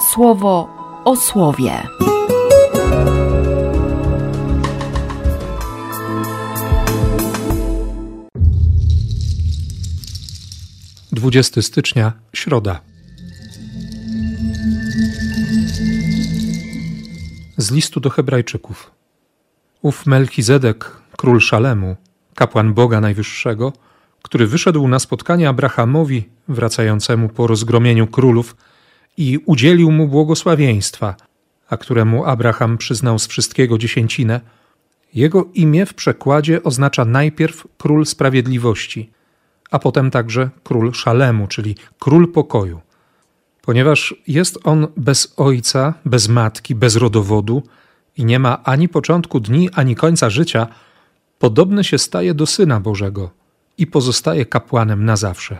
słowo o słowie. 20 stycznia, środa. Z listu do Hebrajczyków. Ów Melchizedek, król Szalemu, kapłan Boga Najwyższego, który wyszedł na spotkanie Abrahamowi, wracającemu po rozgromieniu królów, i udzielił mu błogosławieństwa, a któremu Abraham przyznał z wszystkiego dziesięcinę, jego imię w przekładzie oznacza najpierw król sprawiedliwości, a potem także król szalemu, czyli król pokoju. Ponieważ jest on bez ojca, bez matki, bez rodowodu i nie ma ani początku dni, ani końca życia, podobny się staje do syna Bożego i pozostaje kapłanem na zawsze.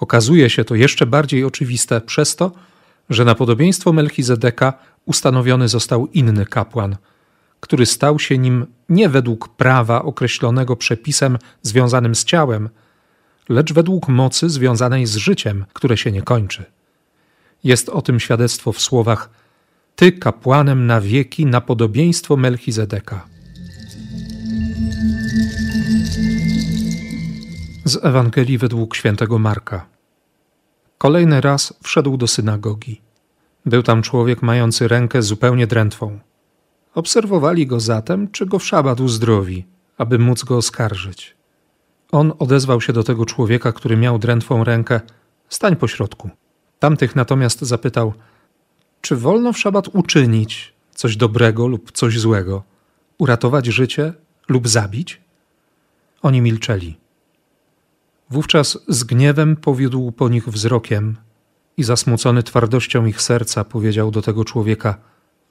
Okazuje się to jeszcze bardziej oczywiste przez to, że na podobieństwo Melchizedeka ustanowiony został inny kapłan, który stał się nim nie według prawa określonego przepisem związanym z ciałem, lecz według mocy związanej z życiem, które się nie kończy. Jest o tym świadectwo w słowach: Ty kapłanem na wieki na podobieństwo Melchizedeka. Z Ewangelii według świętego Marka. Kolejny raz wszedł do synagogi. Był tam człowiek mający rękę zupełnie drętwą. Obserwowali go zatem, czy go w szabat uzdrowi, aby móc go oskarżyć. On odezwał się do tego człowieka, który miał drętwą rękę: Stań po środku. Tamtych natomiast zapytał: Czy wolno w szabat uczynić coś dobrego lub coś złego, uratować życie lub zabić? Oni milczeli. Wówczas z gniewem powiódł po nich wzrokiem i zasmucony twardością ich serca powiedział do tego człowieka: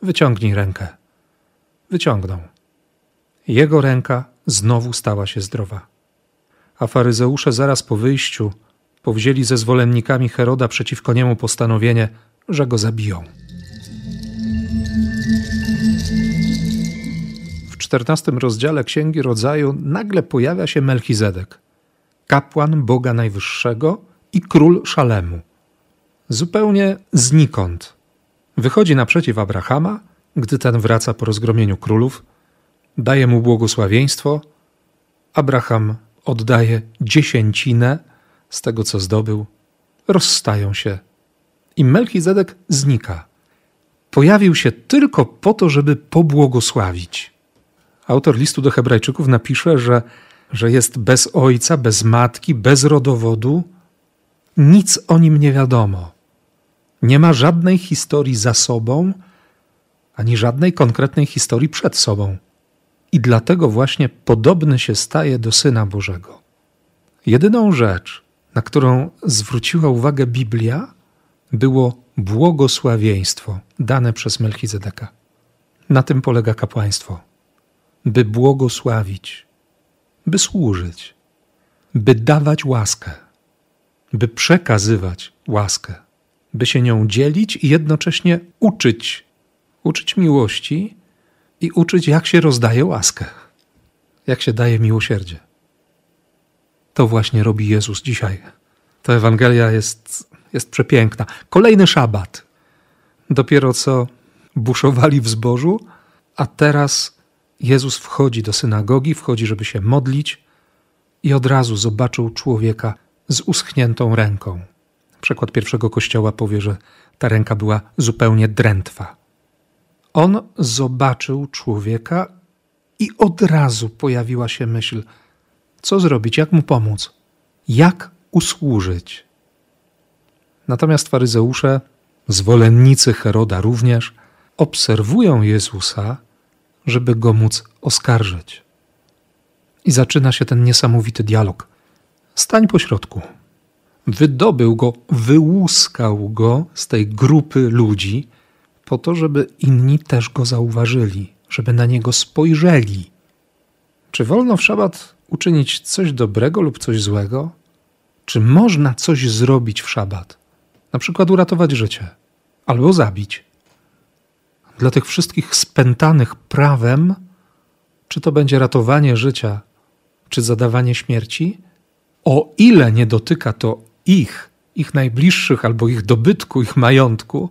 Wyciągnij rękę. Wyciągnął. Jego ręka znowu stała się zdrowa a faryzeusze zaraz po wyjściu powzięli ze zwolennikami Heroda przeciwko niemu postanowienie, że go zabiją. W czternastym rozdziale Księgi Rodzaju nagle pojawia się Melchizedek, kapłan Boga Najwyższego i król Szalemu. Zupełnie znikąd. Wychodzi naprzeciw Abrahama, gdy ten wraca po rozgromieniu królów, daje mu błogosławieństwo. Abraham oddaje dziesięcinę z tego, co zdobył, rozstają się i Melchizedek znika. Pojawił się tylko po to, żeby pobłogosławić. Autor listu do Hebrajczyków napisze, że, że jest bez ojca, bez matki, bez rodowodu. Nic o nim nie wiadomo. Nie ma żadnej historii za sobą, ani żadnej konkretnej historii przed sobą i dlatego właśnie podobny się staje do Syna Bożego. Jedyną rzecz, na którą zwróciła uwagę Biblia, było błogosławieństwo dane przez Melchizedeka. Na tym polega kapłaństwo. By błogosławić, by służyć, by dawać łaskę, by przekazywać łaskę, by się nią dzielić i jednocześnie uczyć, uczyć miłości i uczyć, jak się rozdaje łaskę, jak się daje miłosierdzie. To właśnie robi Jezus dzisiaj. Ta Ewangelia jest, jest przepiękna. Kolejny szabat. Dopiero co buszowali w zbożu, a teraz Jezus wchodzi do synagogi, wchodzi, żeby się modlić i od razu zobaczył człowieka z uschniętą ręką. Przekład pierwszego kościoła powie, że ta ręka była zupełnie drętwa. On zobaczył człowieka i od razu pojawiła się myśl: co zrobić, jak mu pomóc, jak usłużyć. Natomiast faryzeusze, zwolennicy Heroda również, obserwują Jezusa, żeby go móc oskarżyć. I zaczyna się ten niesamowity dialog. Stań po środku. Wydobył go, wyłuskał go z tej grupy ludzi, po to, żeby inni też go zauważyli, żeby na niego spojrzeli. Czy wolno w szabat uczynić coś dobrego lub coś złego? Czy można coś zrobić w szabat? Na przykład uratować życie albo zabić. Dla tych wszystkich spętanych prawem, czy to będzie ratowanie życia, czy zadawanie śmierci, o ile nie dotyka to ich, ich najbliższych albo ich dobytku, ich majątku,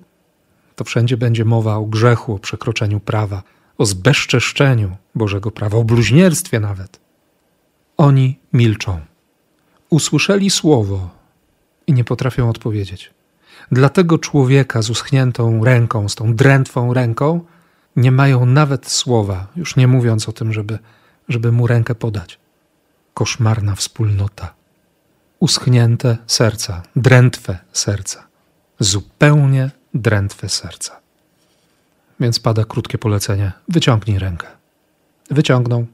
to wszędzie będzie mowa o grzechu, o przekroczeniu prawa, o zbezczeszczeniu Bożego prawa, o bluźnierstwie nawet. Oni milczą. Usłyszeli słowo i nie potrafią odpowiedzieć. Dla tego człowieka z uschniętą ręką, z tą drętwą ręką, nie mają nawet słowa, już nie mówiąc o tym, żeby, żeby mu rękę podać. Koszmarna wspólnota. Uschnięte serca, drętwe serca. Zupełnie drętwe serca. Więc pada krótkie polecenie: wyciągnij rękę. Wyciągnął,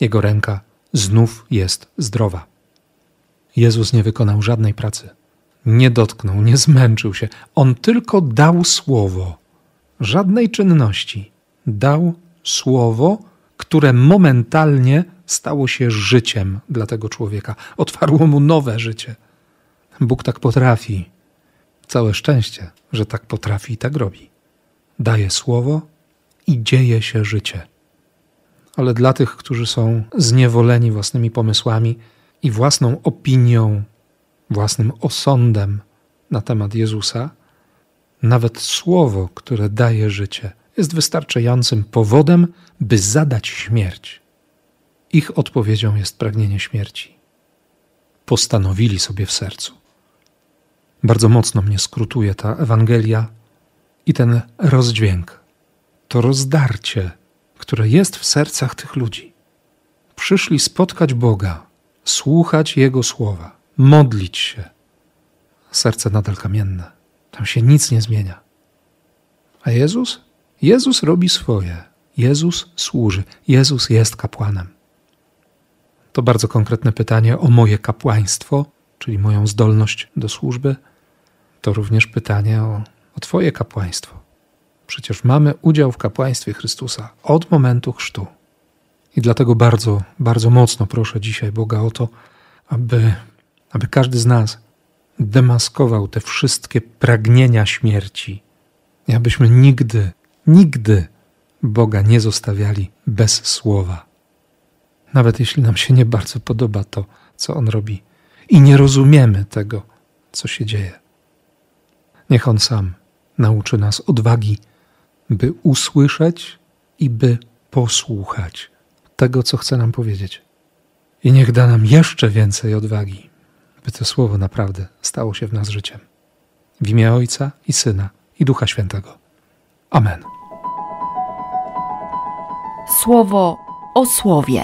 jego ręka znów jest zdrowa. Jezus nie wykonał żadnej pracy, nie dotknął, nie zmęczył się. On tylko dał słowo, żadnej czynności. Dał słowo, które momentalnie stało się życiem dla tego człowieka, otwarło mu nowe życie. Bóg tak potrafi. Całe szczęście, że tak potrafi i tak robi. Daje słowo i dzieje się życie. Ale dla tych, którzy są zniewoleni własnymi pomysłami i własną opinią, własnym osądem na temat Jezusa, nawet słowo, które daje życie, jest wystarczającym powodem, by zadać śmierć. Ich odpowiedzią jest pragnienie śmierci. Postanowili sobie w sercu. Bardzo mocno mnie skrutuje ta Ewangelia i ten rozdźwięk, to rozdarcie, które jest w sercach tych ludzi. Przyszli spotkać Boga, słuchać Jego słowa, modlić się. Serce nadal kamienne, tam się nic nie zmienia. A Jezus? Jezus robi swoje. Jezus służy. Jezus jest kapłanem. To bardzo konkretne pytanie o moje kapłaństwo, czyli moją zdolność do służby. To również pytanie o, o Twoje kapłaństwo. Przecież mamy udział w kapłaństwie Chrystusa od momentu chrztu. I dlatego bardzo, bardzo mocno proszę dzisiaj Boga o to, aby, aby każdy z nas demaskował te wszystkie pragnienia śmierci i abyśmy nigdy, nigdy Boga nie zostawiali bez słowa. Nawet jeśli nam się nie bardzo podoba to, co On robi i nie rozumiemy tego, co się dzieje. Niech On sam nauczy nas odwagi, by usłyszeć i by posłuchać tego, co chce nam powiedzieć. I niech da nam jeszcze więcej odwagi, by to słowo naprawdę stało się w nas życiem. W imię Ojca i Syna i Ducha Świętego. Amen. Słowo o słowie.